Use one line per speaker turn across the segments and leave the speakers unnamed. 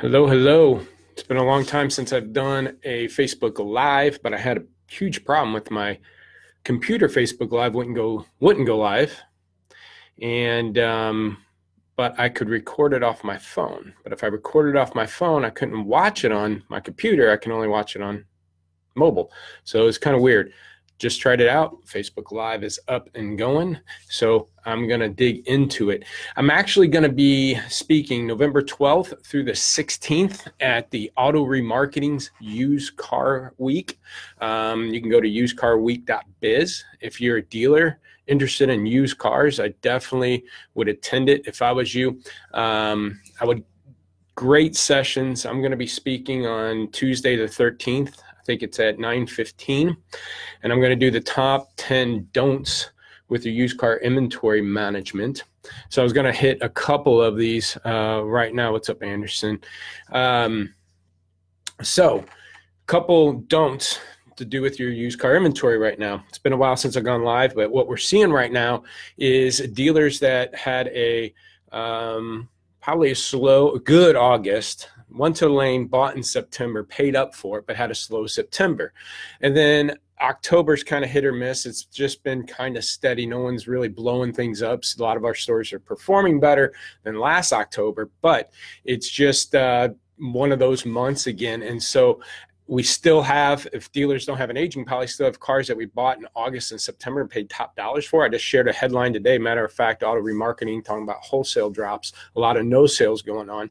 Hello, hello. It's been a long time since I've done a Facebook Live, but I had a huge problem with my computer. Facebook Live wouldn't go wouldn't go live, and um, but I could record it off my phone. But if I recorded off my phone, I couldn't watch it on my computer. I can only watch it on mobile. So it's kind of weird just tried it out. Facebook Live is up and going. So I'm going to dig into it. I'm actually going to be speaking November 12th through the 16th at the Auto Remarketing's Used Car Week. Um, you can go to usedcarweek.biz. If you're a dealer interested in used cars, I definitely would attend it if I was you. Um, I would great sessions. I'm going to be speaking on Tuesday the 13th think it's at 9:15, and I'm going to do the top 10 don'ts with your used car inventory management. So I was going to hit a couple of these uh, right now. What's up, Anderson? Um, so, couple don'ts to do with your used car inventory right now. It's been a while since I've gone live, but what we're seeing right now is dealers that had a um, probably a slow, good August went to lane, bought in September, paid up for it, but had a slow September. And then October's kind of hit or miss. It's just been kind of steady. No one's really blowing things up. So a lot of our stores are performing better than last October, but it's just uh, one of those months again. And so we still have, if dealers don't have an aging policy, still have cars that we bought in August and September and paid top dollars for. I just shared a headline today. Matter of fact, auto remarketing talking about wholesale drops, a lot of no sales going on.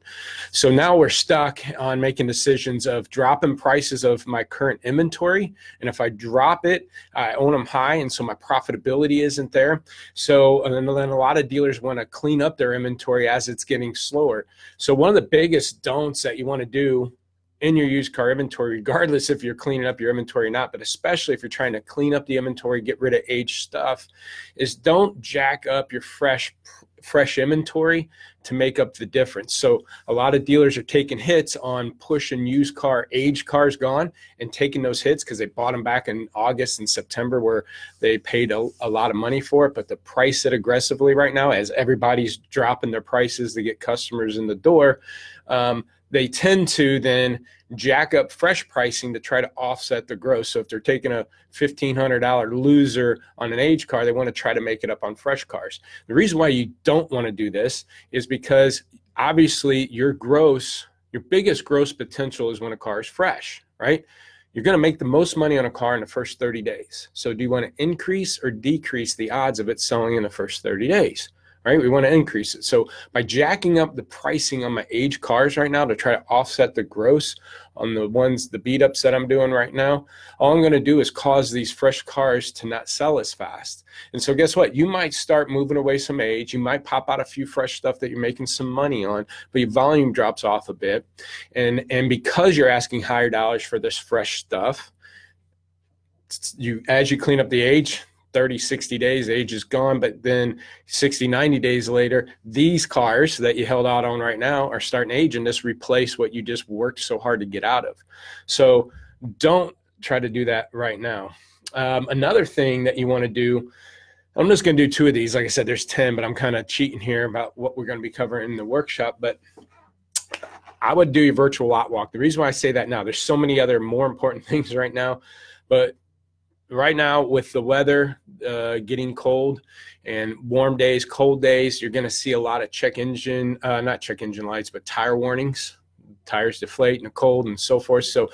So now we're stuck on making decisions of dropping prices of my current inventory. And if I drop it, I own them high. And so my profitability isn't there. So and then a lot of dealers want to clean up their inventory as it's getting slower. So one of the biggest don'ts that you want to do in your used car inventory, regardless if you're cleaning up your inventory or not, but especially if you're trying to clean up the inventory, get rid of aged stuff, is don't jack up your fresh fresh inventory to make up the difference. So a lot of dealers are taking hits on pushing used car, aged cars gone, and taking those hits because they bought them back in August and September where they paid a, a, lot of money for it. But the price it aggressively right now, as everybody's dropping their prices to get customers in the door, um, they tend to then jack up fresh pricing to try to offset the growth. So if they're taking a $1,500 loser on an age car, they want to try to make it up on fresh cars. The reason why you don't want to do this is because obviously your gross, your biggest gross potential is when a car is fresh, right? You're going to make the most money on a car in the first 30 days. So do you want to increase or decrease the odds of it selling in the first 30 days? Right? We want to increase it. So by jacking up the pricing on my age cars right now to try to offset the gross on the ones, the beat ups that I'm doing right now, all I'm going to do is cause these fresh cars to not sell as fast. And so guess what? You might start moving away some age. You might pop out a few fresh stuff that you're making some money on, but your volume drops off a bit. And, and because you're asking higher dollars for this fresh stuff, you, as you clean up the age, 30, 60 days, age is gone. But then 60, 90 days later, these cars that you held out on right now are starting to age and just replace what you just worked so hard to get out of. So don't try to do that right now. Um, another thing that you want to do, I'm just going to do two of these. Like I said, there's 10, but I'm kind of cheating here about what we're going to be covering in the workshop. But I would do your virtual lot walk. The reason why I say that now, there's so many other more important things right now, but right now with the weather uh, getting cold and warm days cold days you're going to see a lot of check engine uh, not check engine lights but tire warnings tires deflate in the cold and so forth so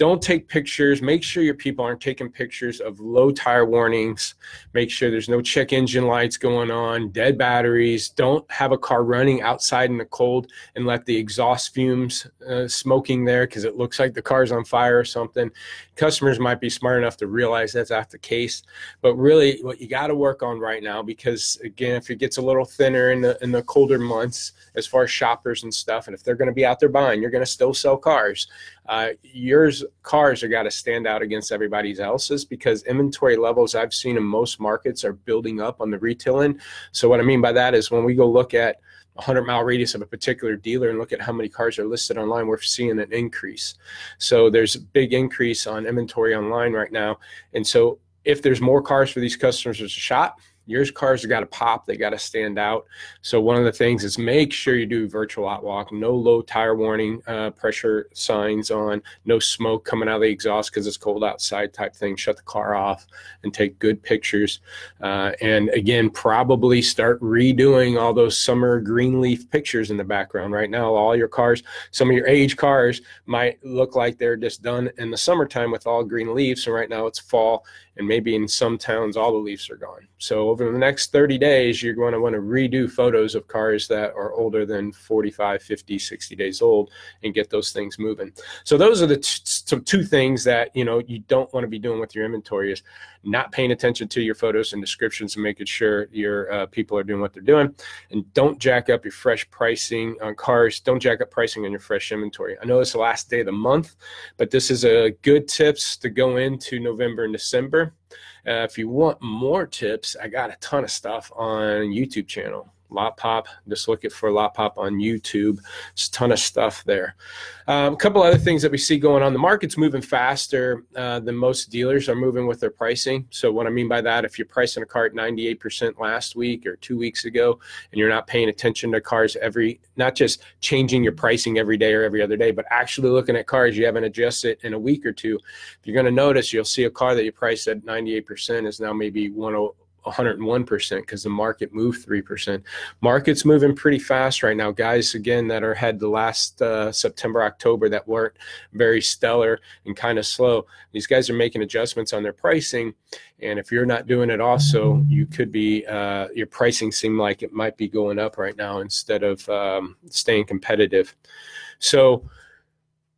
don't take pictures. Make sure your people aren't taking pictures of low tire warnings. Make sure there's no check engine lights going on, dead batteries. Don't have a car running outside in the cold and let the exhaust fumes uh, smoking there because it looks like the car's on fire or something. Customers might be smart enough to realize that's not the case. But really, what you got to work on right now, because again, if it gets a little thinner in the in the colder months, as far as shoppers and stuff, and if they're going to be out there buying, you're going to still sell cars. Uh, yours cars are got to stand out against everybody else's because inventory levels I've seen in most markets are building up on the retail end. So what I mean by that is when we go look at 100 mile radius of a particular dealer and look at how many cars are listed online, we're seeing an increase. So there's a big increase on inventory online right now. And so if there's more cars for these customers to shop, Yours cars got to pop, they got to stand out. So one of the things is make sure you do virtual lot walk, no low tire warning, uh, pressure signs on, no smoke coming out of the exhaust because it's cold outside type thing. Shut the car off and take good pictures. Uh, and again, probably start redoing all those summer green leaf pictures in the background. Right now, all your cars, some of your age cars might look like they're just done in the summertime with all green leaves. And right now it's fall and maybe in some towns all the leaves are gone. So over the next 30 days, you're going to want to redo photos of cars that are older than 45, 50, 60 days old and get those things moving. So those are the t- two things that, you know, you don't want to be doing with your inventory is not paying attention to your photos and descriptions and making sure your uh, people are doing what they're doing. And don't jack up your fresh pricing on cars. Don't jack up pricing on your fresh inventory. I know it's the last day of the month, but this is a good tips to go into November and December. Uh, if you want more tips, I got a ton of stuff on YouTube channel. Lot Pop. Just look it for Lot Pop on YouTube. There's a ton of stuff there. Um, a couple other things that we see going on. The market's moving faster uh, than most dealers are moving with their pricing. So what I mean by that, if you're pricing a car at 98% last week or two weeks ago, and you're not paying attention to cars every, not just changing your pricing every day or every other day, but actually looking at cars you haven't adjusted in a week or two, if you're going to notice you'll see a car that you priced at 98% is now maybe 100 101% because the market moved 3%. Market's moving pretty fast right now. Guys, again, that are had the last uh, September, October that weren't very stellar and kind of slow. These guys are making adjustments on their pricing. And if you're not doing it also, you could be, uh, your pricing seem like it might be going up right now instead of um, staying competitive. So,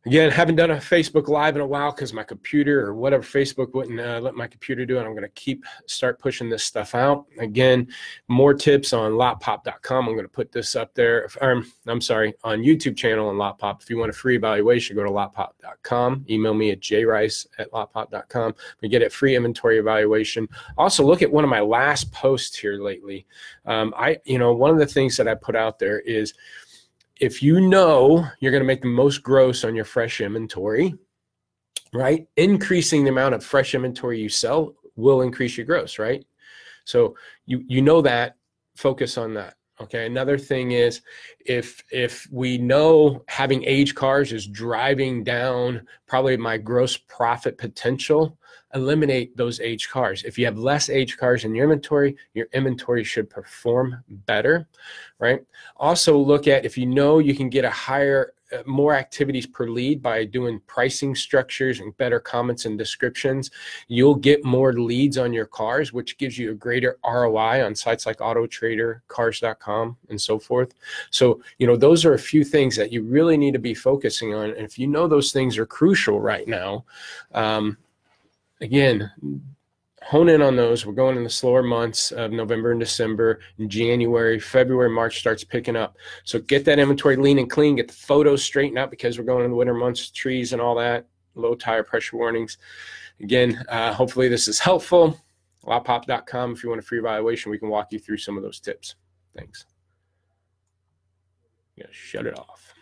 Again, haven't done a Facebook Live in a while because my computer or whatever Facebook wouldn't uh, let my computer do it. I'm going to keep start pushing this stuff out. Again, more tips on lotpop.com. I'm going to put this up there. Um, I'm sorry, on YouTube channel on Lotpop. If you want a free evaluation, go to lotpop.com. Email me at jrice at lotpop.com. We get a free inventory evaluation. Also, look at one of my last posts here lately. Um, I, you know, one of the things that I put out there is – if you know you're going to make the most gross on your fresh inventory, right? Increasing the amount of fresh inventory you sell will increase your gross, right? So you you know that, focus on that. Okay. Another thing is if if we know having age cars is driving down probably my gross profit potential, eliminate those age cars. If you have less age cars in your inventory, your inventory should perform better, right? Also look at if you know you can get a higher uh, more activities per lead by doing pricing structures and better comments and descriptions, you'll get more leads on your cars, which gives you a greater ROI on sites like AutoTrader, Cars.com, and so forth. So, you know, those are a few things that you really need to be focusing on. And if you know those things are crucial right now, um, again, hone in on those. We're going in the slower months of November and December, and January, February, March starts picking up. So get that inventory lean and clean, get the photos straightened out because we're going in the winter months, trees and all that, low tire pressure warnings. Again, uh, hopefully this is helpful. Lotpop.com. If you want a free evaluation, we can walk you through some of those tips. Thanks. Yeah, shut it off.